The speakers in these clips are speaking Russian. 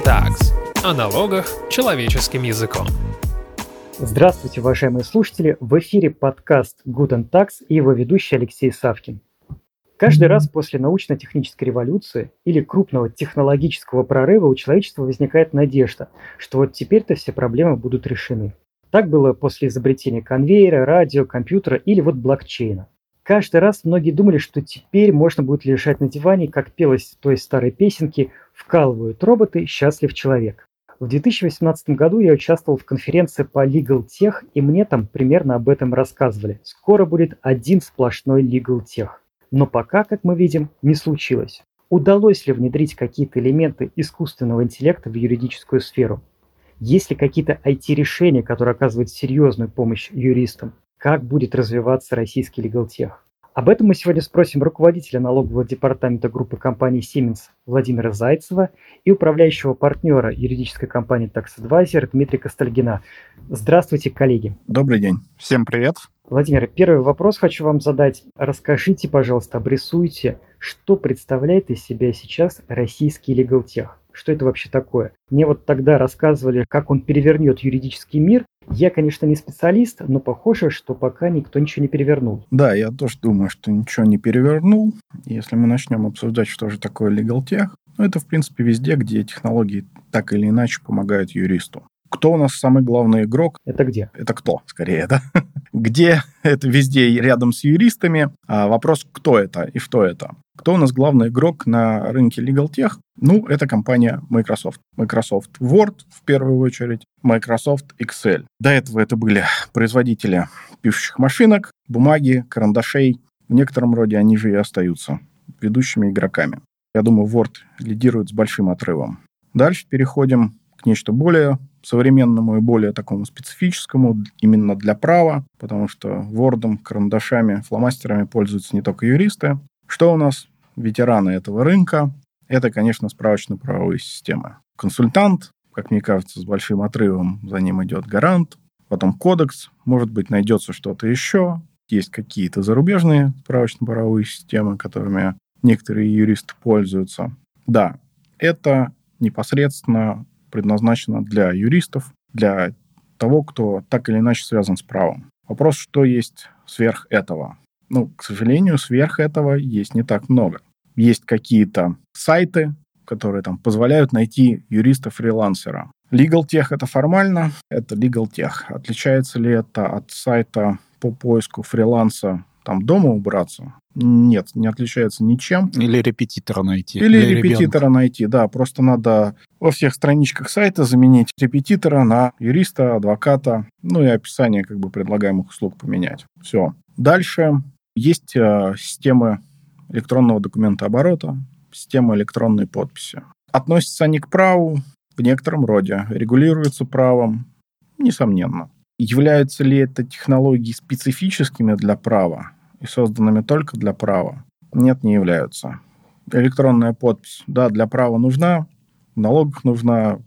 Tags о налогах человеческим языком. Здравствуйте, уважаемые слушатели! В эфире подкаст Guten Tax и его ведущий Алексей Савкин. Каждый раз после научно-технической революции или крупного технологического прорыва у человечества возникает надежда, что вот теперь-то все проблемы будут решены. Так было после изобретения конвейера, радио, компьютера или вот блокчейна. Каждый раз многие думали, что теперь можно будет лежать на диване, как пелось в той старой песенке «Вкалывают роботы, счастлив человек». В 2018 году я участвовал в конференции по Legal Tech, и мне там примерно об этом рассказывали. Скоро будет один сплошной Legal Tech. Но пока, как мы видим, не случилось. Удалось ли внедрить какие-то элементы искусственного интеллекта в юридическую сферу? Есть ли какие-то IT-решения, которые оказывают серьезную помощь юристам? Как будет развиваться российский легалтех. Об этом мы сегодня спросим руководителя налогового департамента группы компании Siemens Владимира Зайцева и управляющего партнера юридической компании Tax Advisor Дмитрия Костальгина. Здравствуйте, коллеги. Добрый день. Всем привет. Владимир, первый вопрос хочу вам задать. Расскажите, пожалуйста, обрисуйте, что представляет из себя сейчас российский легалтех что это вообще такое. Мне вот тогда рассказывали, как он перевернет юридический мир. Я, конечно, не специалист, но похоже, что пока никто ничего не перевернул. Да, я тоже думаю, что ничего не перевернул. Если мы начнем обсуждать, что же такое Legal Tech, ну, это, в принципе, везде, где технологии так или иначе помогают юристу. Кто у нас самый главный игрок? Это где? Это кто, скорее, да? где это везде рядом с юристами. А вопрос, кто это и что это. Кто у нас главный игрок на рынке Legal Tech? Ну, это компания Microsoft. Microsoft Word в первую очередь, Microsoft Excel. До этого это были производители пишущих машинок, бумаги, карандашей. В некотором роде они же и остаются ведущими игроками. Я думаю, Word лидирует с большим отрывом. Дальше переходим к нечто более современному и более такому специфическому именно для права, потому что Word, карандашами, фломастерами пользуются не только юристы. Что у нас? Ветераны этого рынка. Это, конечно, справочно-правовые системы. Консультант, как мне кажется, с большим отрывом за ним идет гарант. Потом кодекс, может быть, найдется что-то еще. Есть какие-то зарубежные справочно-правовые системы, которыми некоторые юристы пользуются. Да, это непосредственно предназначена для юристов, для того, кто так или иначе связан с правом. Вопрос, что есть сверх этого? Ну, к сожалению, сверх этого есть не так много. Есть какие-то сайты, которые там позволяют найти юриста-фрилансера. Legal Tech это формально, это Legal Tech. Отличается ли это от сайта по поиску фриланса там дома убраться? Нет, не отличается ничем. Или репетитора найти. Или, Или репетитора ребенка. найти, да. Просто надо во всех страничках сайта заменить репетитора на юриста, адвоката, ну и описание как бы предлагаемых услуг поменять. Все. Дальше есть э, системы электронного документа оборота, система электронной подписи. Относятся они к праву в некотором роде, регулируются правом, несомненно. Являются ли это технологии специфическими для права? и созданными только для права. Нет, не являются. Электронная подпись, да, для права нужна, в налогах нужна,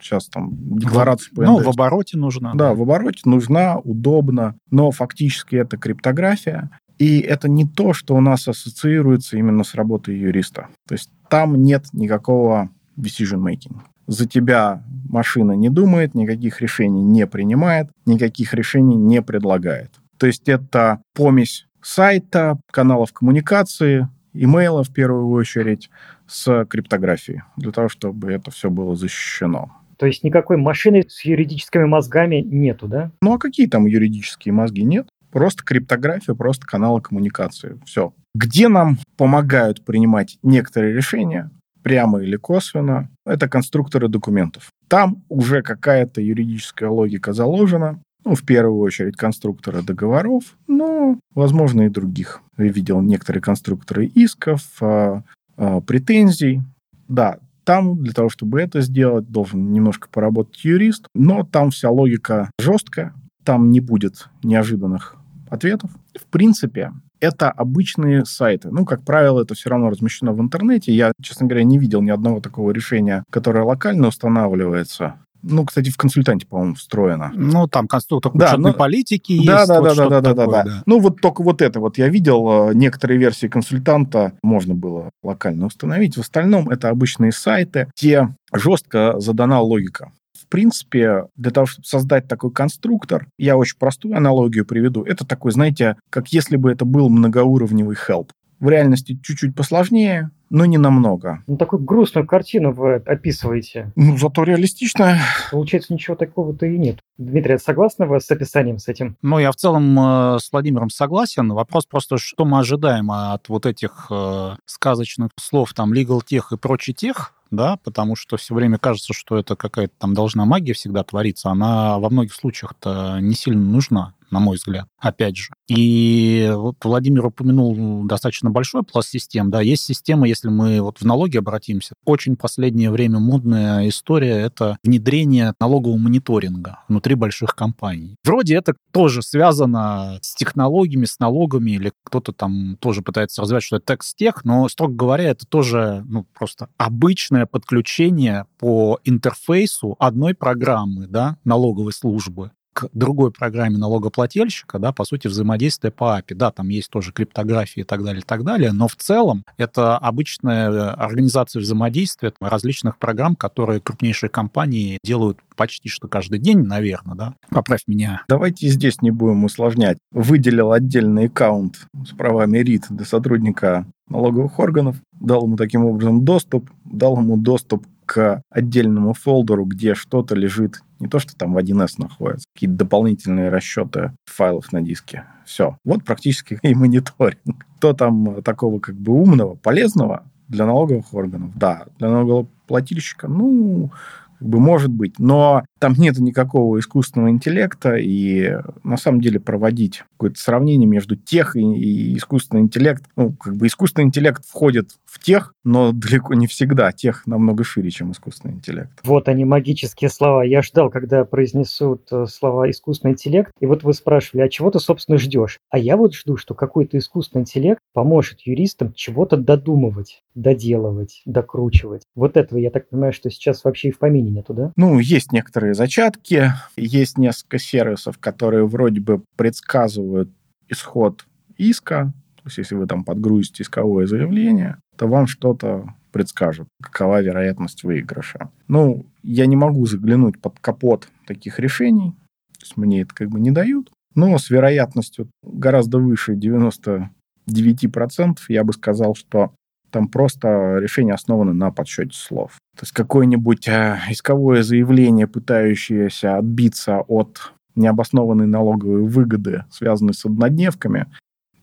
сейчас там декларация по Ну, в обороте нужна. Да, да, в обороте нужна, удобно, но фактически это криптография, и это не то, что у нас ассоциируется именно с работой юриста. То есть там нет никакого decision making. За тебя машина не думает, никаких решений не принимает, никаких решений не предлагает. То есть это помесь сайта, каналов коммуникации, имейла в первую очередь с криптографией, для того, чтобы это все было защищено. То есть никакой машины с юридическими мозгами нету, да? Ну а какие там юридические мозги? Нет. Просто криптография, просто каналы коммуникации. Все. Где нам помогают принимать некоторые решения, прямо или косвенно, это конструкторы документов. Там уже какая-то юридическая логика заложена, ну, в первую очередь, конструктора договоров, но, возможно, и других. Я видел некоторые конструкторы исков, а, а, претензий. Да, там для того, чтобы это сделать, должен немножко поработать юрист, но там вся логика жесткая, там не будет неожиданных ответов. В принципе, это обычные сайты. Ну, как правило, это все равно размещено в интернете. Я, честно говоря, не видел ни одного такого решения, которое локально устанавливается Ну, кстати, в консультанте, по-моему, встроено. Ну, там конструктор Да, бюджетной ну, политики Да, есть. да, вот да, да, да, да, да, такое, да. Ну, вот только вот это вот я видел, э, некоторые версии консультанта можно было локально установить. В остальном это обычные сайты, где жестко задана логика. В принципе, для того, чтобы создать такой конструктор, я очень простую аналогию приведу. Это такой, знаете, как если бы это был многоуровневый help. В реальности чуть-чуть посложнее, но не намного. Ну, такую грустную картину вы описываете. Ну, зато реалистично. Получается, ничего такого-то и нет. Дмитрий, согласны вы с описанием с этим? Ну, я в целом э, с Владимиром согласен. Вопрос просто, что мы ожидаем от вот этих э, сказочных слов, там, legal тех и прочий тех, да, потому что все время кажется, что это какая-то там должна магия всегда твориться. Она во многих случаях-то не сильно нужна на мой взгляд, опять же. И вот Владимир упомянул достаточно большой пласт систем, да, есть система, если мы вот в налоги обратимся, очень последнее время модная история — это внедрение налогового мониторинга внутри больших компаний. Вроде это тоже связано с технологиями, с налогами, или кто-то там тоже пытается развивать, что это текст-тех, но, строго говоря, это тоже ну, просто обычное подключение по интерфейсу одной программы, да, налоговой службы к другой программе налогоплательщика, да, по сути, взаимодействие по API. Да, там есть тоже криптография и так далее, и так далее, но в целом это обычная организация взаимодействия различных программ, которые крупнейшие компании делают почти что каждый день, наверное, да. Поправь меня. Давайте здесь не будем усложнять. Выделил отдельный аккаунт с правами РИТ для сотрудника налоговых органов, дал ему таким образом доступ, дал ему доступ к отдельному фолдеру, где что-то лежит, не то, что там в 1С находится, какие-то дополнительные расчеты файлов на диске. Все. Вот практически и мониторинг. Кто там такого как бы умного, полезного для налоговых органов? Да. Для налогоплательщика? Ну, как бы может быть, но там нет никакого искусственного интеллекта, и на самом деле проводить какое-то сравнение между тех и, и искусственный интеллект, ну, как бы искусственный интеллект входит в тех, но далеко не всегда. Тех намного шире, чем искусственный интеллект. Вот они, магические слова. Я ждал, когда произнесут э, слова искусственный интеллект, и вот вы спрашивали, а чего ты, собственно, ждешь? А я вот жду, что какой-то искусственный интеллект поможет юристам чего-то додумывать, доделывать, докручивать. Вот этого, я так понимаю, что сейчас вообще и в помине нету, да? Ну, есть некоторые зачатки, есть несколько сервисов, которые вроде бы предсказывают исход иска, то есть если вы там подгрузите исковое заявление, то вам что-то предскажет, какова вероятность выигрыша. Ну, я не могу заглянуть под капот таких решений, то есть мне это как бы не дают, но с вероятностью гораздо выше 99% я бы сказал, что там просто решение основано на подсчете слов. То есть какое-нибудь э, исковое заявление, пытающееся отбиться от необоснованной налоговой выгоды, связанной с однодневками,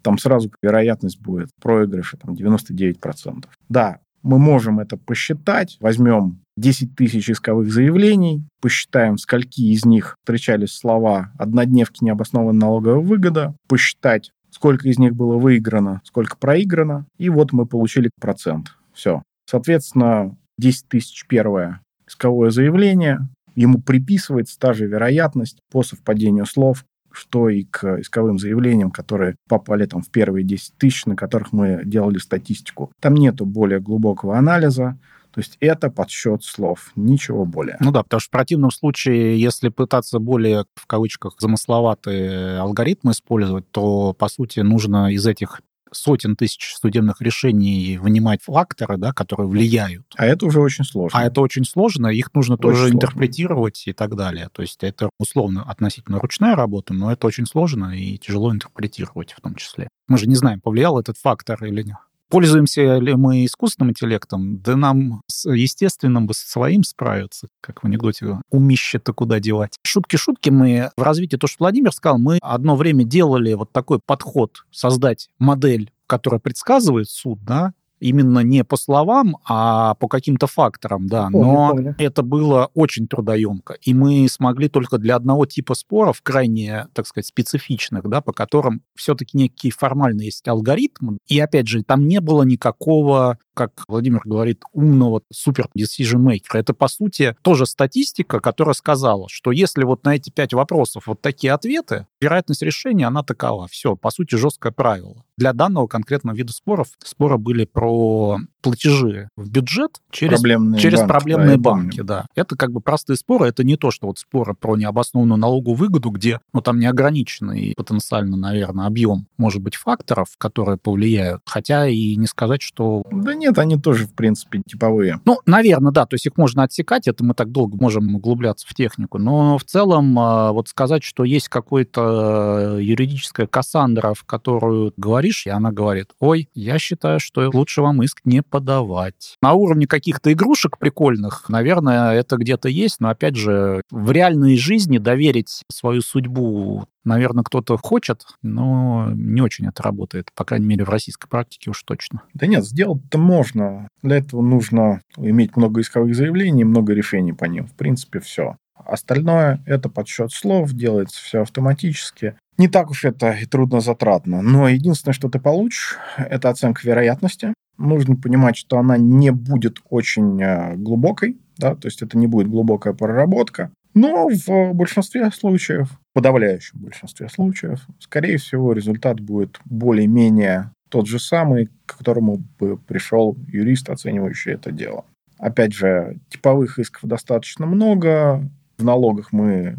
там сразу вероятность будет проигрыша там, 99%. Да, мы можем это посчитать. Возьмем 10 тысяч исковых заявлений, посчитаем, скольки из них встречались слова «однодневки необоснованная налоговая выгода», посчитать, сколько из них было выиграно, сколько проиграно, и вот мы получили процент. Все. Соответственно, 10 тысяч первое исковое заявление, ему приписывается та же вероятность по совпадению слов, что и к исковым заявлениям, которые попали там в первые 10 тысяч, на которых мы делали статистику. Там нету более глубокого анализа, то есть это подсчет слов, ничего более. Ну да, потому что в противном случае, если пытаться более, в кавычках, замысловатые алгоритмы использовать, то, по сути, нужно из этих сотен тысяч судебных решений вынимать факторы, да, которые влияют. А это уже очень сложно. А это очень сложно, их нужно Очень тоже сложно. интерпретировать и так далее. То есть это условно относительно ручная работа, но это очень сложно и тяжело интерпретировать в том числе. Мы же не знаем, повлиял этот фактор или нет. Пользуемся ли мы искусственным интеллектом? Да нам с естественным бы своим справиться, как в анекдоте. Умище-то куда девать? Шутки-шутки мы в развитии, то, что Владимир сказал, мы одно время делали вот такой подход, создать модель, которая предсказывает суд, да, именно не по словам, а по каким-то факторам, да. Помню, Но помню. это было очень трудоемко. И мы смогли только для одного типа споров, крайне, так сказать, специфичных, да, по которым все-таки некий формальный есть алгоритм. И опять же, там не было никакого, как Владимир говорит, умного супер decision maker. Это, по сути, тоже статистика, которая сказала, что если вот на эти пять вопросов вот такие ответы, вероятность решения, она такова. Все, по сути, жесткое правило. Для данного конкретного вида споров споры были про платежи в бюджет через Проблемные через банки, проблемные да, банки, помню. да. Это как бы простые споры, это не то, что вот споры про необоснованную налоговую выгоду, где, ну, там неограниченный потенциально, наверное, объем, может быть, факторов, которые повлияют, хотя и не сказать, что... Да нет, они тоже, в принципе, типовые. Ну, наверное, да, то есть их можно отсекать, это мы так долго можем углубляться в технику, но в целом а, вот сказать, что есть какой-то юридическая Кассандра, в которую говоришь, и она говорит, ой, я считаю, что лучше вам иск не подавать. На уровне каких-то игрушек прикольных, наверное, это где-то есть, но, опять же, в реальной жизни доверить свою судьбу Наверное, кто-то хочет, но не очень это работает, по крайней мере, в российской практике уж точно. Да нет, сделать-то можно. Для этого нужно иметь много исковых заявлений, много решений по ним. В принципе, все. Остальное — это подсчет слов, делается все автоматически. Не так уж это и трудно затратно. Но единственное, что ты получишь, это оценка вероятности. Нужно понимать, что она не будет очень э, глубокой, да, то есть это не будет глубокая проработка. Но в большинстве случаев, подавляющем большинстве случаев, скорее всего, результат будет более-менее тот же самый, к которому бы пришел юрист, оценивающий это дело. Опять же, типовых исков достаточно много. В налогах мы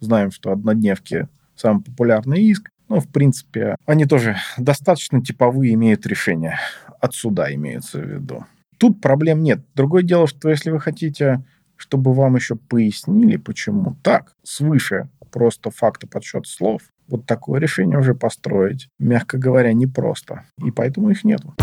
знаем, что однодневки самый популярный иск. Но, в принципе, они тоже достаточно типовые имеют решение. От суда имеется в виду. Тут проблем нет. Другое дело, что если вы хотите чтобы вам еще пояснили, почему так, свыше просто факта подсчет слов, вот такое решение уже построить, мягко говоря, непросто. И поэтому их нету.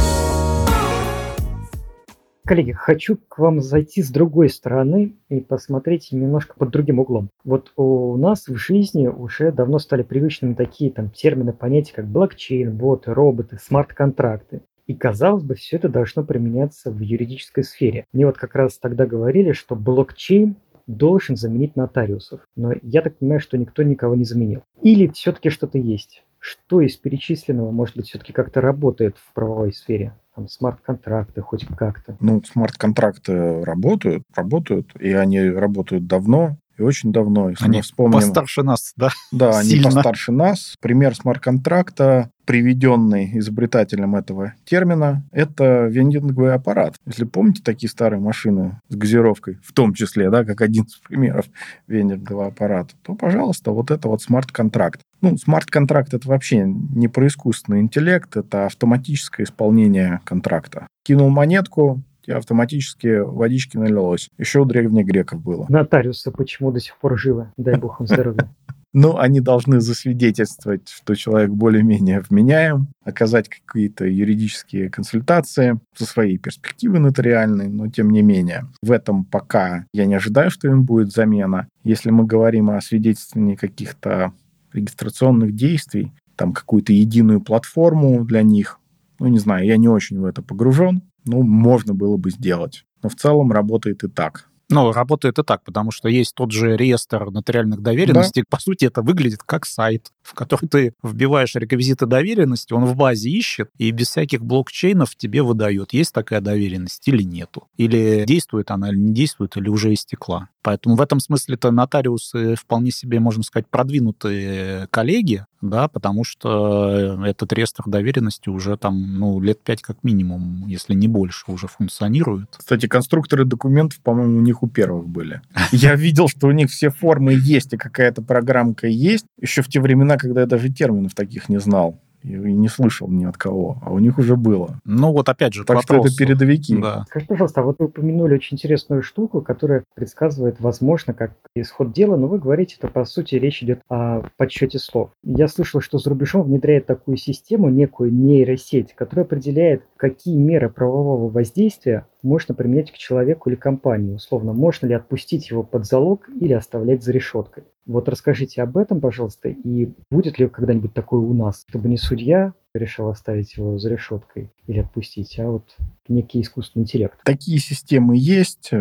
Коллеги, хочу к вам зайти с другой стороны и посмотреть немножко под другим углом. Вот у нас в жизни уже давно стали привычными такие там термины, понятия, как блокчейн, боты, роботы, смарт-контракты. И, казалось бы, все это должно применяться в юридической сфере. Мне вот как раз тогда говорили, что блокчейн должен заменить нотариусов. Но я так понимаю, что никто никого не заменил. Или все-таки что-то есть? Что из перечисленного, может быть, все-таки как-то работает в правовой сфере? Там смарт-контракты хоть как-то. Ну, смарт-контракты работают, работают, и они работают давно и очень давно. Если они мы вспомним... постарше нас, да? Да, они Сильно. постарше нас. Пример смарт-контракта, приведенный изобретателем этого термина, это вендинговый аппарат. Если помните такие старые машины с газировкой, в том числе, да, как один из примеров вендингового аппарата, то, пожалуйста, вот это вот смарт-контракт. Ну, смарт-контракт это вообще не про искусственный интеллект, это автоматическое исполнение контракта. Кинул монетку, и автоматически водички налилось. Еще у древних греков было. Нотариусы почему до сих пор живы? Дай бог им здоровья. Ну, они должны засвидетельствовать, что человек более-менее вменяем, оказать какие-то юридические консультации со своей перспективы нотариальной, но тем не менее. В этом пока я не ожидаю, что им будет замена. Если мы говорим о свидетельствовании каких-то регистрационных действий, там какую-то единую платформу для них, ну, не знаю, я не очень в это погружен, ну, можно было бы сделать. Но в целом работает и так. Ну, работает и так, потому что есть тот же реестр нотариальных доверенностей. Да. По сути, это выглядит как сайт, в который ты вбиваешь реквизиты доверенности, он в базе ищет и без всяких блокчейнов тебе выдает, есть такая доверенность или нету. Или действует она, или не действует, или уже истекла. Поэтому в этом смысле-то нотариусы вполне себе, можно сказать, продвинутые коллеги, да, потому что этот реестр доверенности уже там, ну, лет пять как минимум, если не больше, уже функционирует. Кстати, конструкторы документов, по-моему, у них у первых были. Я видел, что у них все формы есть, и какая-то программка есть, еще в те времена, когда я даже терминов таких не знал и не слышал ни от кого, а у них уже было. Ну вот опять же, так что это передовики. Да. Скажите, пожалуйста, а вот вы упомянули очень интересную штуку, которая предсказывает, возможно, как исход дела, но вы говорите, что по сути речь идет о подсчете слов. Я слышал, что за рубежом внедряет такую систему, некую нейросеть, которая определяет, какие меры правового воздействия можно применять к человеку или компании. Условно, можно ли отпустить его под залог или оставлять за решеткой. Вот расскажите об этом, пожалуйста, и будет ли когда-нибудь такое у нас, чтобы не судья решил оставить его за решеткой или отпустить, а вот некий искусственный интеллект. Такие системы есть,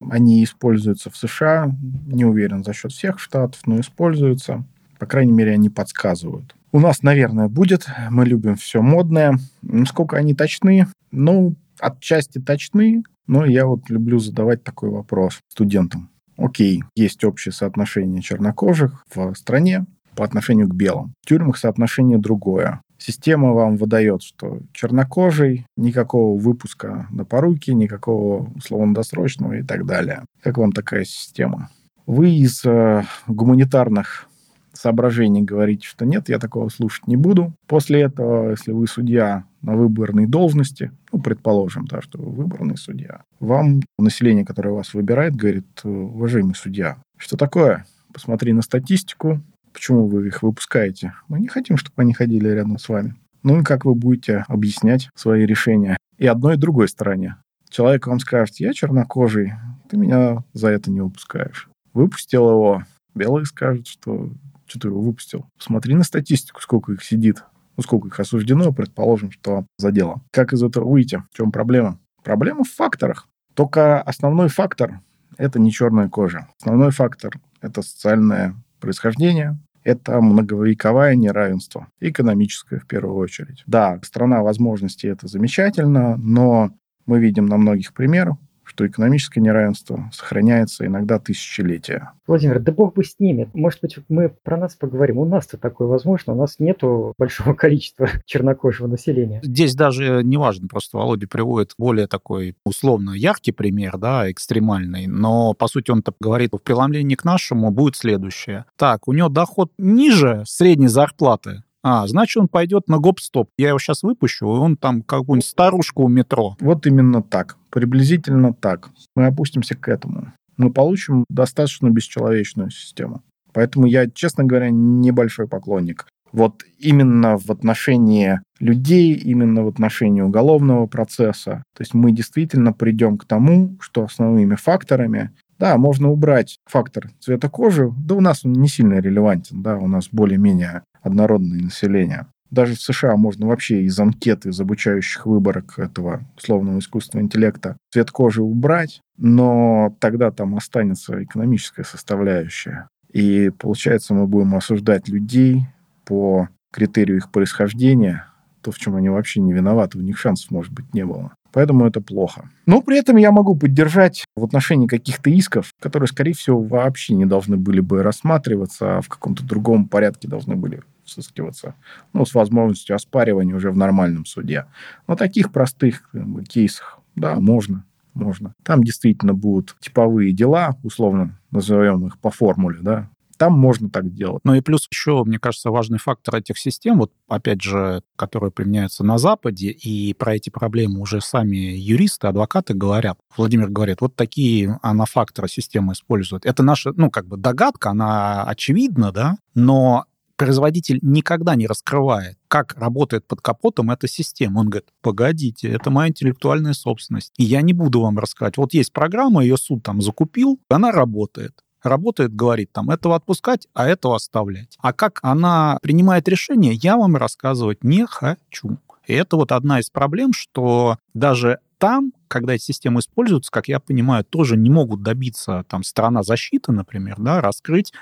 они используются в США, не уверен за счет всех штатов, но используются. По крайней мере, они подсказывают. У нас, наверное, будет. Мы любим все модное. Насколько они точны? Ну, отчасти точны, но я вот люблю задавать такой вопрос студентам. Окей, есть общее соотношение чернокожих в стране по отношению к белым. В тюрьмах соотношение другое. Система вам выдает, что чернокожий, никакого выпуска на поруки, никакого условно-досрочного и так далее. Как вам такая система? Вы из э, гуманитарных соображений говорите, что нет, я такого слушать не буду. После этого, если вы судья на выборной должности, ну, предположим, да, что вы выборный судья, вам население, которое вас выбирает, говорит, уважаемый судья, что такое? Посмотри на статистику, почему вы их выпускаете. Мы не хотим, чтобы они ходили рядом с вами. Ну и как вы будете объяснять свои решения? И одной, и другой стороне. Человек вам скажет, я чернокожий, ты меня за это не выпускаешь. Выпустил его. Белый скажет, что что ты его выпустил? Посмотри на статистику, сколько их сидит. Ну, сколько их осуждено, предположим, что за дело. Как из этого выйти? В чем проблема? Проблема в факторах. Только основной фактор – это не черная кожа. Основной фактор – это социальное происхождение, это многовековое неравенство, экономическое в первую очередь. Да, страна возможностей это замечательно, но мы видим на многих примерах, что экономическое неравенство сохраняется иногда тысячелетия. Владимир, да бог бы с ними. Может быть, мы про нас поговорим. У нас-то такое возможно. У нас нету большого количества чернокожего населения. Здесь даже не важно. Просто Володя приводит более такой условно яркий пример, да, экстремальный. Но, по сути, он-то говорит, в преломлении к нашему будет следующее. Так, у него доход ниже средней зарплаты, а, значит, он пойдет на гоп-стоп. Я его сейчас выпущу, и он там какую-нибудь старушку у метро. Вот именно так. Приблизительно так. Мы опустимся к этому. Мы получим достаточно бесчеловечную систему. Поэтому я, честно говоря, небольшой поклонник. Вот именно в отношении людей, именно в отношении уголовного процесса. То есть мы действительно придем к тому, что основными факторами да, можно убрать фактор цвета кожи, да у нас он не сильно релевантен, да, у нас более-менее однородное население. Даже в США можно вообще из анкеты, из обучающих выборок этого условного искусственного интеллекта цвет кожи убрать, но тогда там останется экономическая составляющая. И получается, мы будем осуждать людей по критерию их происхождения, то, в чем они вообще не виноваты, у них шансов, может быть, не было. Поэтому это плохо. Но при этом я могу поддержать в отношении каких-то исков, которые, скорее всего, вообще не должны были бы рассматриваться, а в каком-то другом порядке должны были взыскиваться, ну, с возможностью оспаривания уже в нормальном суде. Но таких простых как кейсах, да, можно, можно. Там действительно будут типовые дела, условно назовем их по формуле, да, там можно так делать. Ну и плюс еще, мне кажется, важный фактор этих систем, вот опять же, которые применяются на Западе, и про эти проблемы уже сами юристы, адвокаты говорят. Владимир говорит, вот такие анафакторы системы используют. Это наша, ну, как бы догадка, она очевидна, да, но производитель никогда не раскрывает, как работает под капотом эта система. Он говорит, погодите, это моя интеллектуальная собственность, и я не буду вам рассказать. Вот есть программа, ее суд там закупил, она работает работает, говорит там, этого отпускать, а этого оставлять. А как она принимает решение, я вам рассказывать не хочу. И это вот одна из проблем, что даже там, когда эти системы используются, как я понимаю, тоже не могут добиться там сторона защиты, например, да, раскрыть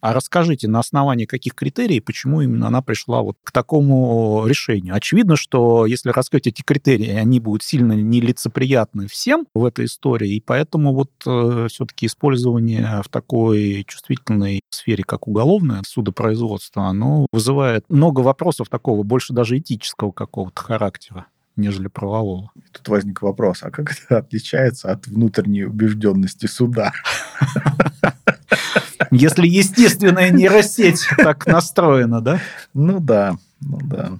а расскажите, на основании каких критерий, почему именно она пришла вот к такому решению? Очевидно, что если раскрыть эти критерии, они будут сильно нелицеприятны всем в этой истории, и поэтому вот э, все-таки использование в такой чувствительной сфере, как уголовное судопроизводство, оно вызывает много вопросов такого, больше даже этического какого-то характера нежели правового. Тут возник вопрос, а как это отличается от внутренней убежденности суда? Если естественная нейросеть так настроена, да? Ну да, ну да.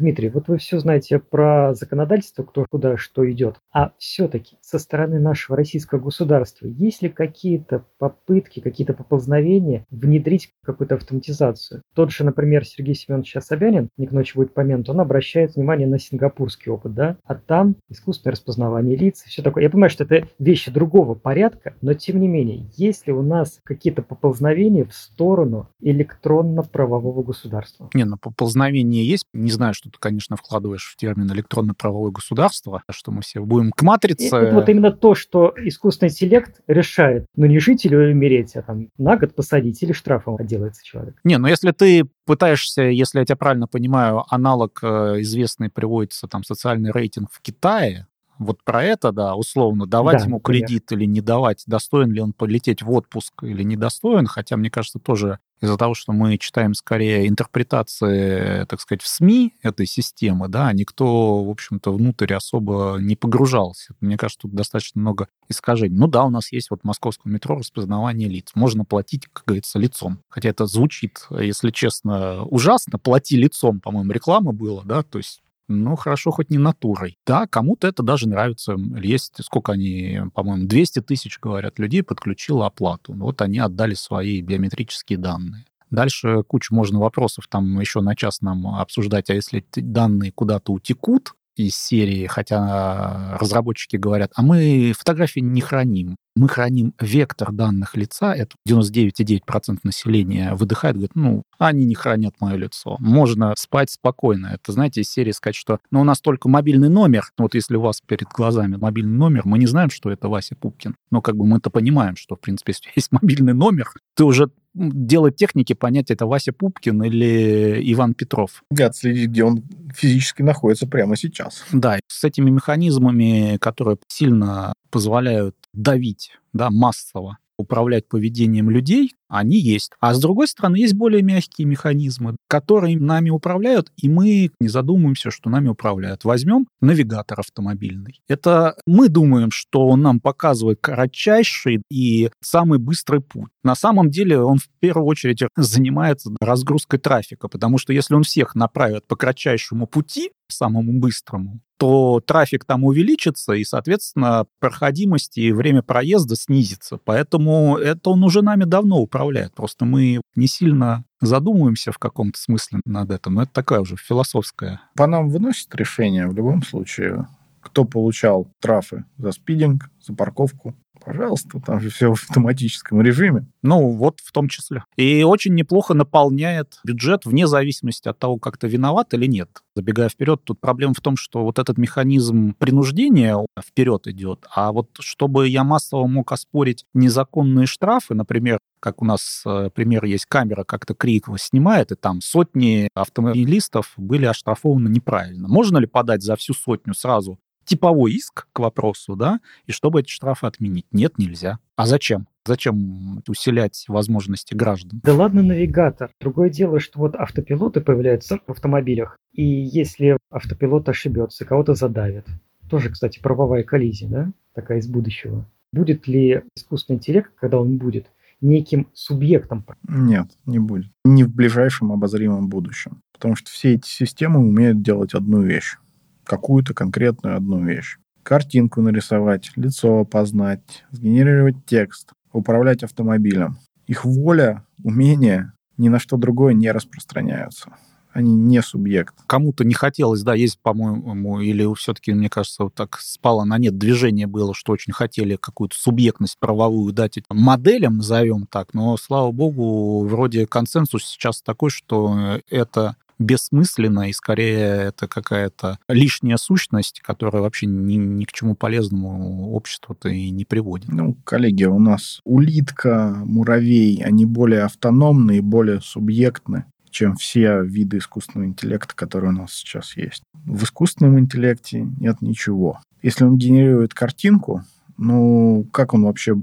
Дмитрий, вот вы все знаете про законодательство, кто куда что идет. А все-таки со стороны нашего российского государства есть ли какие-то попытки, какие-то поползновения внедрить какую-то автоматизацию? Тот же, например, Сергей Семенович Собянин, не к ночи будет помянут, он обращает внимание на сингапурский опыт, да? А там искусственное распознавание лиц, все такое. Я понимаю, что это вещи другого порядка, но тем не менее, есть ли у нас какие-то поползновения в сторону электронно-правового государства? Не, ну поползновения есть. Не знаю, что ты, конечно, вкладываешь в термин электронно-правовое государство, что мы все будем к матрице. Это вот именно то, что искусственный интеллект решает, ну не жить или умереть, а там на год посадить или штрафом отделается человек. Не, но если ты пытаешься, если я тебя правильно понимаю, аналог э, известный приводится там социальный рейтинг в Китае, вот про это, да, условно, давать да, ему кредит конечно. или не давать, достоин ли он полететь в отпуск или недостоин, хотя, мне кажется, тоже из-за того, что мы читаем скорее интерпретации, так сказать, в СМИ этой системы, да, никто, в общем-то, внутрь особо не погружался. Мне кажется, тут достаточно много искажений. Ну да, у нас есть вот в метро распознавание лиц. Можно платить, как говорится, лицом. Хотя это звучит, если честно, ужасно. Плати лицом, по-моему, реклама была, да, то есть ну, хорошо, хоть не натурой. Да, кому-то это даже нравится. Есть, сколько они, по-моему, 200 тысяч, говорят, людей подключило оплату. Вот они отдали свои биометрические данные. Дальше кучу можно вопросов там еще на час нам обсуждать, а если данные куда-то утекут, из серии, хотя разработчики говорят, а мы фотографии не храним. Мы храним вектор данных лица, это 99,9% населения выдыхает, говорит, ну, они не хранят мое лицо. Можно спать спокойно. Это, знаете, из серии сказать, что ну, у нас только мобильный номер, вот если у вас перед глазами мобильный номер, мы не знаем, что это Вася Пупкин. Но как бы мы это понимаем, что, в принципе, если есть мобильный номер, ты уже делать техники понять, это Вася Пупкин или Иван Петров. Гад следить, где он физически находится прямо сейчас. Да, с этими механизмами, которые сильно позволяют давить да, массово управлять поведением людей, они есть. А с другой стороны, есть более мягкие механизмы, которые нами управляют, и мы не задумываемся, что нами управляют. Возьмем навигатор автомобильный. Это мы думаем, что он нам показывает кратчайший и самый быстрый путь. На самом деле он в первую очередь занимается разгрузкой трафика, потому что если он всех направит по кратчайшему пути, самому быстрому, то трафик там увеличится, и, соответственно, проходимость и время проезда снизится. Поэтому это он уже нами давно управляет. Просто мы не сильно задумываемся в каком-то смысле над этим. Но это такая уже философская. По нам выносит решение в любом случае, кто получал трафы за спидинг, за парковку, Пожалуйста, там же все в автоматическом режиме. Ну, вот в том числе. И очень неплохо наполняет бюджет вне зависимости от того, как ты виноват или нет. Забегая вперед, тут проблема в том, что вот этот механизм принуждения вперед идет, а вот чтобы я массово мог оспорить незаконные штрафы, например, как у нас э, пример есть, камера как-то крик снимает, и там сотни автомобилистов были оштрафованы неправильно. Можно ли подать за всю сотню сразу типовой иск к вопросу, да, и чтобы эти штрафы отменить. Нет, нельзя. А зачем? Зачем усилять возможности граждан? Да ладно, навигатор. Другое дело, что вот автопилоты появляются в автомобилях, и если автопилот ошибется, кого-то задавит. Тоже, кстати, правовая коллизия, да, такая из будущего. Будет ли искусственный интеллект, когда он будет, неким субъектом? Нет, не будет. Не в ближайшем обозримом будущем. Потому что все эти системы умеют делать одну вещь какую-то конкретную одну вещь. Картинку нарисовать, лицо опознать, сгенерировать текст, управлять автомобилем. Их воля, умения ни на что другое не распространяются они не субъект. Кому-то не хотелось, да, есть, по-моему, или все-таки, мне кажется, вот так спало на нет движение было, что очень хотели какую-то субъектность правовую дать этим моделям, назовем так, но, слава богу, вроде консенсус сейчас такой, что это бессмысленно, и скорее это какая-то лишняя сущность, которая вообще ни, ни к чему полезному обществу-то и не приводит. Ну, коллеги, у нас улитка, муравей, они более автономны и более субъектны чем все виды искусственного интеллекта, которые у нас сейчас есть. В искусственном интеллекте нет ничего. Если он генерирует картинку, ну, как он вообще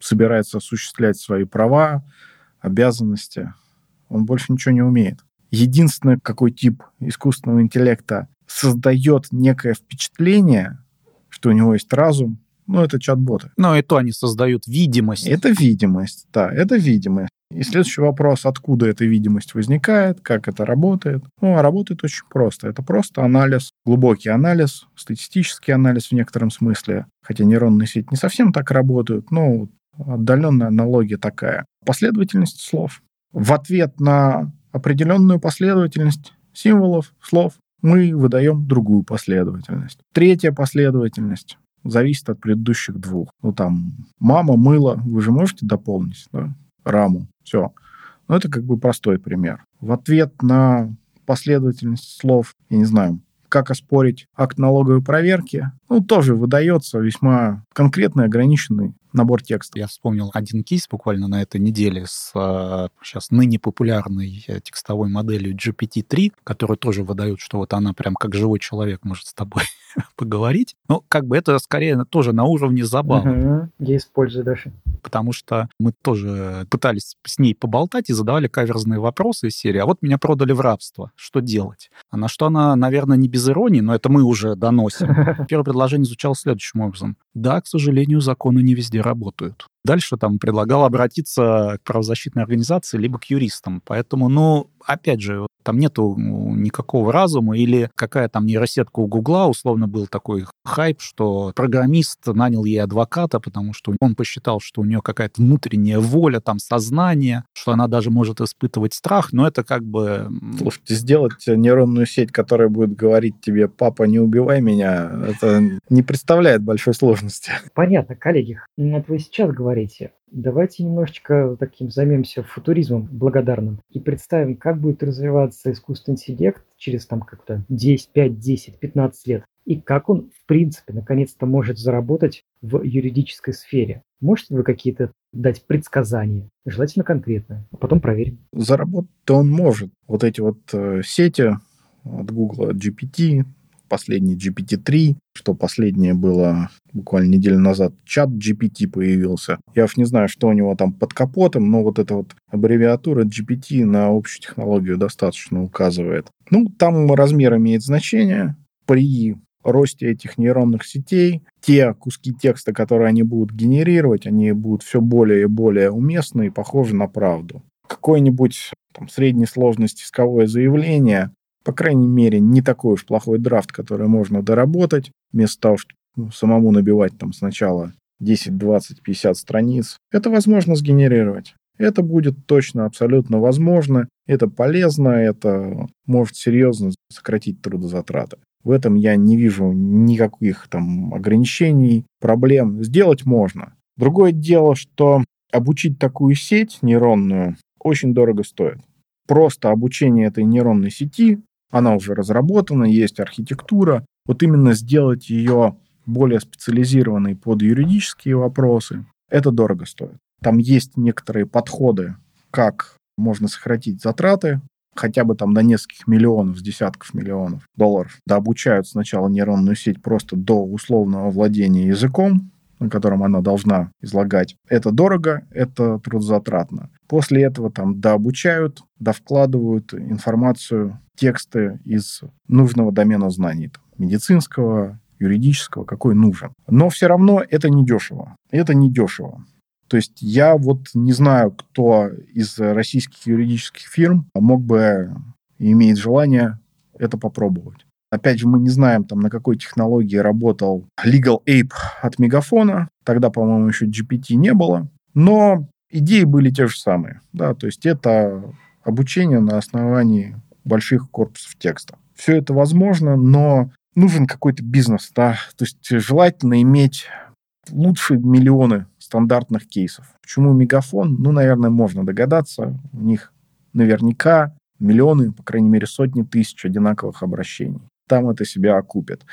собирается осуществлять свои права, обязанности? Он больше ничего не умеет единственное, какой тип искусственного интеллекта создает некое впечатление, что у него есть разум, ну, это чат-боты. Но и то они создают видимость. Это видимость, да, это видимость. И следующий вопрос, откуда эта видимость возникает, как это работает. Ну, а работает очень просто. Это просто анализ, глубокий анализ, статистический анализ в некотором смысле. Хотя нейронные сети не совсем так работают, но отдаленная аналогия такая. Последовательность слов. В ответ на определенную последовательность символов, слов, мы выдаем другую последовательность. Третья последовательность зависит от предыдущих двух. Ну, там, мама мыла, вы же можете дополнить, да? Раму. Все. Ну, это как бы простой пример. В ответ на последовательность слов, я не знаю, как опроверить акт налоговой проверки, ну, тоже выдается весьма конкретный, ограниченный набор текста. Я вспомнил один кейс буквально на этой неделе с сейчас а, ныне популярной э, текстовой моделью GPT-3, которая тоже выдает, что вот она прям как живой человек может с тобой поговорить. Ну, как бы это скорее тоже на уровне забавы. Угу, я использую даже. потому что мы тоже пытались с ней поболтать и задавали каверзные вопросы из серии, а вот меня продали в рабство, что делать? А на что она, наверное, не без иронии, но это мы уже доносим. Первое предложение звучало следующим образом. Да, к сожалению, законы не везде работают. Дальше там предлагал обратиться к правозащитной организации либо к юристам. Поэтому, ну, опять же, там нету никакого разума, или какая там нейросетка у Гугла, условно был такой хайп, что программист нанял ей адвоката, потому что он посчитал, что у нее какая-то внутренняя воля, там, сознание, что она даже может испытывать страх, но это как бы... Слушайте, сделать нейронную сеть, которая будет говорить тебе, папа, не убивай меня, это не представляет большой сложности. Понятно, коллеги, это вы сейчас говорите. Давайте немножечко таким займемся футуризмом благодарным и представим, как будет развиваться искусственный интеллект через там как-то 10, 5, 10, 15 лет и как он, в принципе, наконец-то может заработать в юридической сфере. Можете вы какие-то дать предсказания, желательно конкретно, а потом проверим. Заработать он может. Вот эти вот э, сети от Google, GPT, последний GPT-3, что последнее было буквально неделю назад, чат GPT появился. Я уж не знаю, что у него там под капотом, но вот эта вот аббревиатура GPT на общую технологию достаточно указывает. Ну, там размер имеет значение. При росте этих нейронных сетей те куски текста, которые они будут генерировать, они будут все более и более уместны и похожи на правду. Какой-нибудь там, средней сложности исковое заявление по крайней мере, не такой уж плохой драфт, который можно доработать, вместо того, чтобы ну, самому набивать там сначала 10, 20, 50 страниц. Это возможно сгенерировать. Это будет точно абсолютно возможно, это полезно, это может серьезно сократить трудозатраты. В этом я не вижу никаких там ограничений, проблем. Сделать можно. Другое дело, что обучить такую сеть нейронную очень дорого стоит. Просто обучение этой нейронной сети она уже разработана, есть архитектура. Вот именно сделать ее более специализированной под юридические вопросы, это дорого стоит. Там есть некоторые подходы, как можно сократить затраты, хотя бы там до нескольких миллионов, с десятков миллионов долларов. Да обучают сначала нейронную сеть просто до условного владения языком, на котором она должна излагать. Это дорого, это трудозатратно. После этого там дообучают, довкладывают информацию, тексты из нужного домена знаний, там, медицинского, юридического, какой нужен. Но все равно это не дешево. Это не дешево. То есть я вот не знаю, кто из российских юридических фирм мог бы иметь желание это попробовать. Опять же, мы не знаем, там, на какой технологии работал Legal Ape от Мегафона. Тогда, по-моему, еще GPT не было. Но идеи были те же самые. Да, то есть это обучение на основании больших корпусов текста. Все это возможно, но нужен какой-то бизнес. Да? То есть желательно иметь лучше миллионы стандартных кейсов. Почему Мегафон? Ну, наверное, можно догадаться. У них наверняка миллионы, по крайней мере, сотни тысяч одинаковых обращений. Там это себя окупит.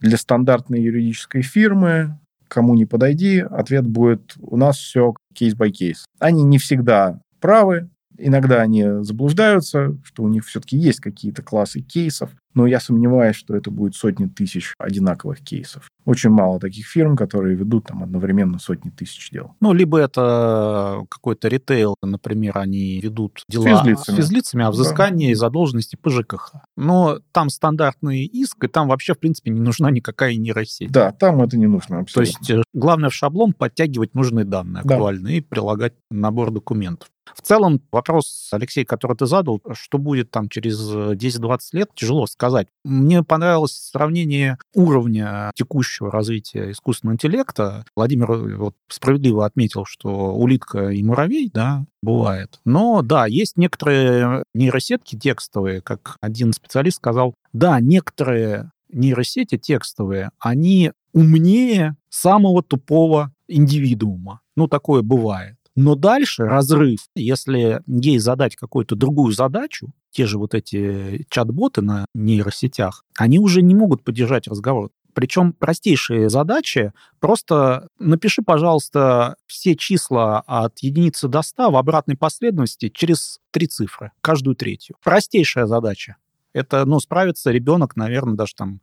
Для стандартной юридической фирмы кому не подойди, ответ будет у нас все case-by-case. Они не всегда правы, иногда они заблуждаются, что у них все-таки есть какие-то классы кейсов, но я сомневаюсь, что это будет сотни тысяч одинаковых кейсов. Очень мало таких фирм, которые ведут там одновременно сотни тысяч дел. Ну, либо это какой-то ритейл, например, они ведут дела с физлицами, с физлицами о взыскании да. задолженности по ЖКХ. Но там стандартный иск, и там вообще, в принципе, не нужна никакая нейросеть. Да, там это не нужно абсолютно. То есть э, главное в шаблон подтягивать нужные данные да. актуальные и прилагать набор документов. В целом, вопрос, Алексей, который ты задал, что будет там через 10-20 лет, тяжело сказать. Мне понравилось сравнение уровня текущего развития искусственного интеллекта. Владимир э, вот справедливо отметил, что улитка и муравей, да, бывает. Но да, есть некоторые нейросетки текстовые, как один специалист сказал, да, некоторые нейросети текстовые, они умнее самого тупого индивидуума. Ну, такое бывает. Но дальше разрыв, если ей задать какую-то другую задачу, те же вот эти чат-боты на нейросетях, они уже не могут поддержать разговор. Причем простейшие задачи, просто напиши, пожалуйста, все числа от единицы до 100 в обратной последовательности через три цифры, каждую третью. Простейшая задача. Это, ну, справится ребенок, наверное, даже там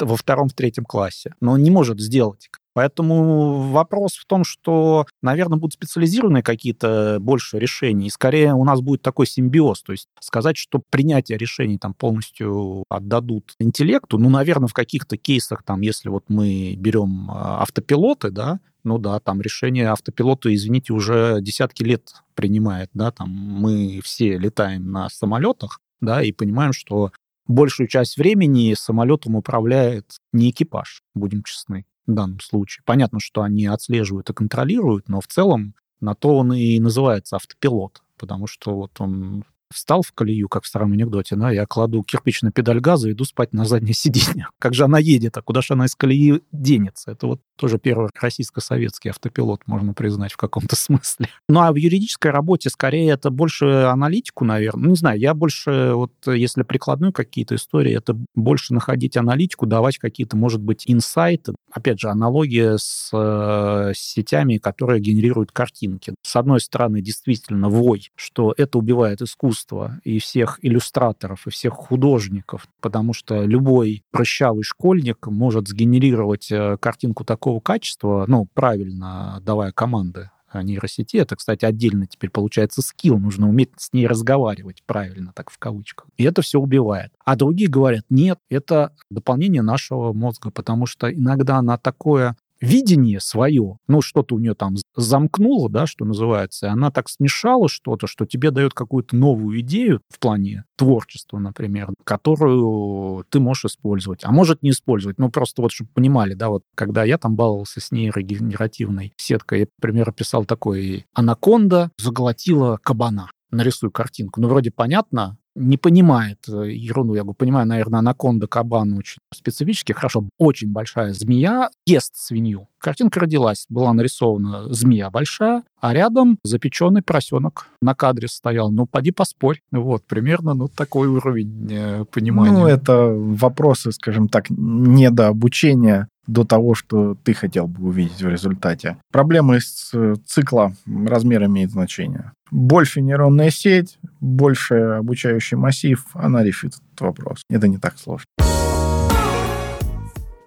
во втором, в третьем классе. Но он не может сделать. Поэтому вопрос в том, что, наверное, будут специализированные какие-то больше решения, и скорее у нас будет такой симбиоз. То есть сказать, что принятие решений там полностью отдадут интеллекту, ну, наверное, в каких-то кейсах, там, если вот мы берем а, автопилоты, да, ну да, там решение автопилота, извините, уже десятки лет принимает, да, там мы все летаем на самолетах, да, и понимаем, что большую часть времени самолетом управляет не экипаж, будем честны, в данном случае. Понятно, что они отслеживают и контролируют, но в целом на то он и называется автопилот, потому что вот он встал в колею, как в старом анекдоте, да, я кладу кирпич на педаль газа и иду спать на заднее сиденье. Как же она едет, а куда же она из колеи денется? Это вот тоже первый российско-советский автопилот, можно признать, в каком-то смысле. Ну, а в юридической работе скорее это больше аналитику, наверное. Ну, не знаю, я больше, вот если прикладной какие-то истории, это больше находить аналитику, давать какие-то, может быть, инсайты. Опять же, аналогия с э, сетями, которые генерируют картинки. С одной стороны, действительно, вой, что это убивает искусство и всех иллюстраторов, и всех художников, потому что любой прыщавый школьник может сгенерировать э, картинку такого качества, ну, правильно давая команды нейросети. Это, кстати, отдельно теперь получается скилл. Нужно уметь с ней разговаривать правильно, так в кавычках. И это все убивает. А другие говорят, нет, это дополнение нашего мозга, потому что иногда она такое видение свое, ну, что-то у нее там замкнуло, да, что называется, и она так смешала что-то, что тебе дает какую-то новую идею в плане творчества, например, которую ты можешь использовать, а может не использовать. Ну, просто вот, чтобы понимали, да, вот когда я там баловался с нейрогенеративной сеткой, я, например, писал такой «Анаконда заглотила кабана» нарисую картинку. Ну, вроде понятно, не понимает э, ерунду. Я говорю, понимаю, наверное, анаконда, кабан очень специфически. Хорошо, очень большая змея ест свинью. Картинка родилась, была нарисована змея большая, а рядом запеченный поросенок на кадре стоял. Ну, поди поспорь. Вот, примерно ну, такой уровень э, понимания. Ну, это вопросы, скажем так, недообучения до того, что ты хотел бы увидеть в результате. Проблема из э, цикла размер имеет значение. Больше нейронная сеть, больше обучающий массив, она решит этот вопрос. Это не так сложно.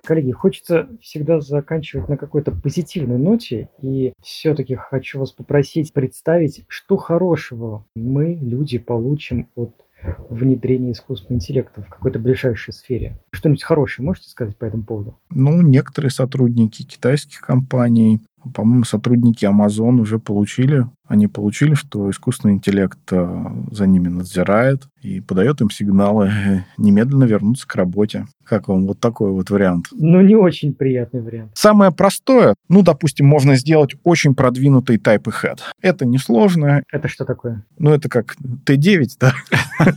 Коллеги, хочется всегда заканчивать на какой-то позитивной ноте, и все-таки хочу вас попросить представить, что хорошего мы, люди, получим от внедрения искусственного интеллекта в какой-то ближайшей сфере. Что-нибудь хорошее можете сказать по этому поводу? Ну, некоторые сотрудники китайских компаний, по-моему, сотрудники Amazon уже получили они получили, что искусственный интеллект э, за ними надзирает и подает им сигналы немедленно вернуться к работе. Как вам вот такой вот вариант? Ну, не очень приятный вариант. Самое простое, ну, допустим, можно сделать очень продвинутый type ahead. Это несложно. Это что такое? Ну, это как T9, да?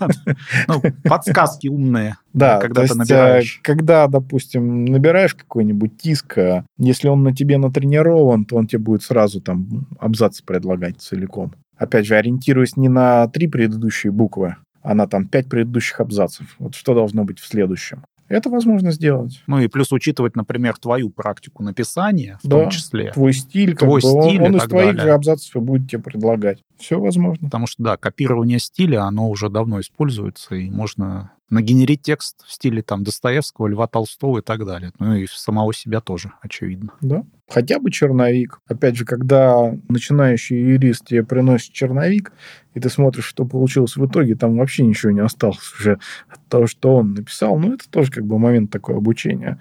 Ну, подсказки умные. Да, когда ты э, набираешь. Когда, допустим, набираешь какой-нибудь тиск, э, если он на тебе натренирован, то он тебе будет сразу там абзац предлагать целиком. Опять же, ориентируясь не на три предыдущие буквы, а на там пять предыдущих абзацев. Вот что должно быть в следующем. Это возможно сделать. Ну и плюс учитывать, например, твою практику написания в да, том числе. Твой стиль. Твой как стиль бы, он, он из твоих далее. же абзацев и будет тебе предлагать. Все возможно. Потому что, да, копирование стиля, оно уже давно используется, и можно нагенерить текст в стиле там Достоевского, Льва Толстого и так далее. Ну и самого себя тоже, очевидно. Да. Хотя бы черновик. Опять же, когда начинающий юрист тебе приносит черновик, и ты смотришь, что получилось в итоге, там вообще ничего не осталось уже от того, что он написал. Ну, это тоже как бы момент такого обучения.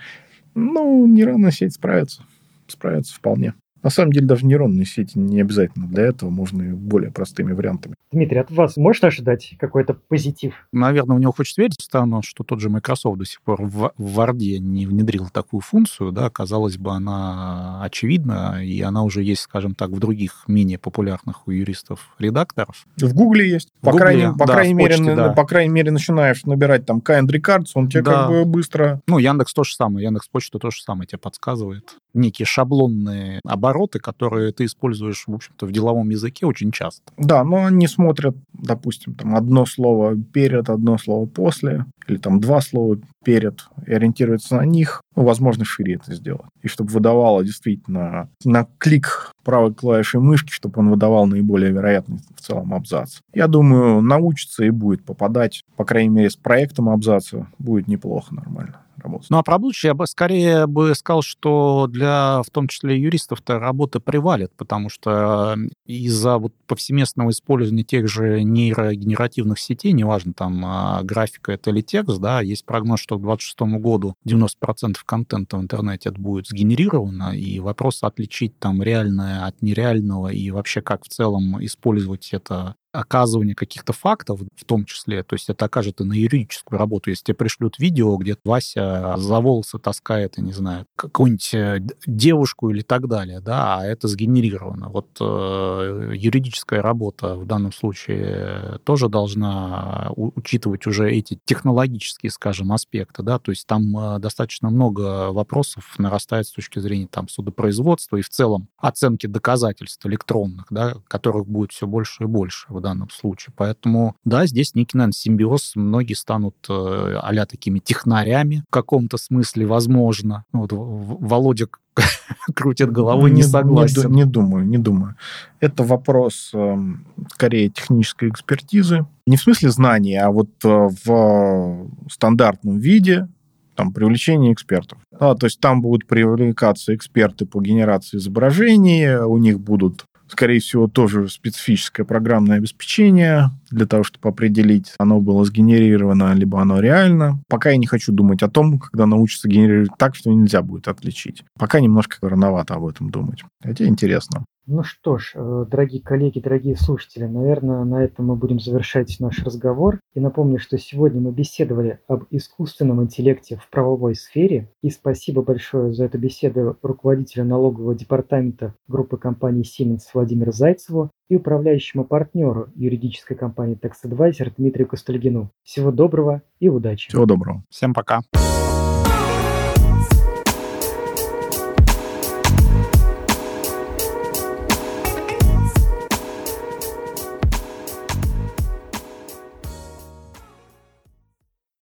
Ну, нейронная сеть справится. Справится вполне. На самом деле даже нейронные сети не обязательно для этого, можно и более простыми вариантами. Дмитрий, от вас можно ожидать какой-то позитив? Наверное, у него хочется верить странно, что тот же Microsoft до сих пор в, в Word не внедрил такую функцию, да, казалось бы, она очевидна, и она уже есть, скажем так, в других менее популярных у юристов редакторов. В Гугле есть. В по, Google, крайней, по, да, крайней мере, почте, да. по крайней мере, начинаешь набирать там kind records, он тебе да. как бы быстро... Ну, Яндекс то же самое, Яндекс Почта то же самое тебе подсказывает. Некие шаблонные обороты, которые ты используешь, в общем-то, в деловом языке очень часто. Да, но они смотрят, допустим, там одно слово перед, одно слово после, или там два слова перед, и ориентируются на них, ну, возможно, шире это сделать. И чтобы выдавало действительно на клик правой клавишей мышки, чтобы он выдавал наиболее вероятный в целом абзац. Я думаю, научится и будет попадать, по крайней мере, с проектом абзаца будет неплохо нормально работать. Ну, а про будущее я бы скорее бы сказал, что для, в том числе, юристов-то работа привалит, потому что из-за вот повсеместного использования тех же нейрогенеративных сетей, неважно, там, а, графика это или текст, да, есть прогноз, что к 2026 году 90% контента в интернете это будет сгенерировано, и вопрос отличить там реальное от нереального и вообще как в целом использовать это оказывание каких-то фактов, в том числе, то есть это окажет и на юридическую работу. Если тебе пришлют видео, где Вася за волосы таскает, я не знаю, какую-нибудь э, девушку или так далее, да, а это сгенерировано. Вот э, юридическая работа в данном случае тоже должна учитывать уже эти технологические, скажем, аспекты, да, то есть там э, достаточно много вопросов нарастает с точки зрения там судопроизводства и в целом оценки доказательств электронных, да, которых будет все больше и больше данном случае. Поэтому, да, здесь некий, наверное, симбиоз. Многие станут э, а такими технарями в каком-то смысле, возможно. Ну, вот Володя крутит головой, не, не согласен. Не, не думаю, не думаю. Это вопрос э, скорее технической экспертизы. Не в смысле знаний, а вот э, в стандартном виде там, привлечение экспертов. А, то есть там будут привлекаться эксперты по генерации изображений, у них будут скорее всего, тоже специфическое программное обеспечение для того, чтобы определить, оно было сгенерировано, либо оно реально. Пока я не хочу думать о том, когда научиться генерировать так, что нельзя будет отличить. Пока немножко рановато об этом думать. Хотя интересно. Ну что ж, э, дорогие коллеги, дорогие слушатели, наверное, на этом мы будем завершать наш разговор. И напомню, что сегодня мы беседовали об искусственном интеллекте в правовой сфере. И спасибо большое за эту беседу руководителю налогового департамента группы компании Siemens Владимиру Зайцеву и управляющему партнеру юридической компании Tax Advisor Дмитрию Костольгину. Всего доброго и удачи. Всего доброго. Всем. Пока.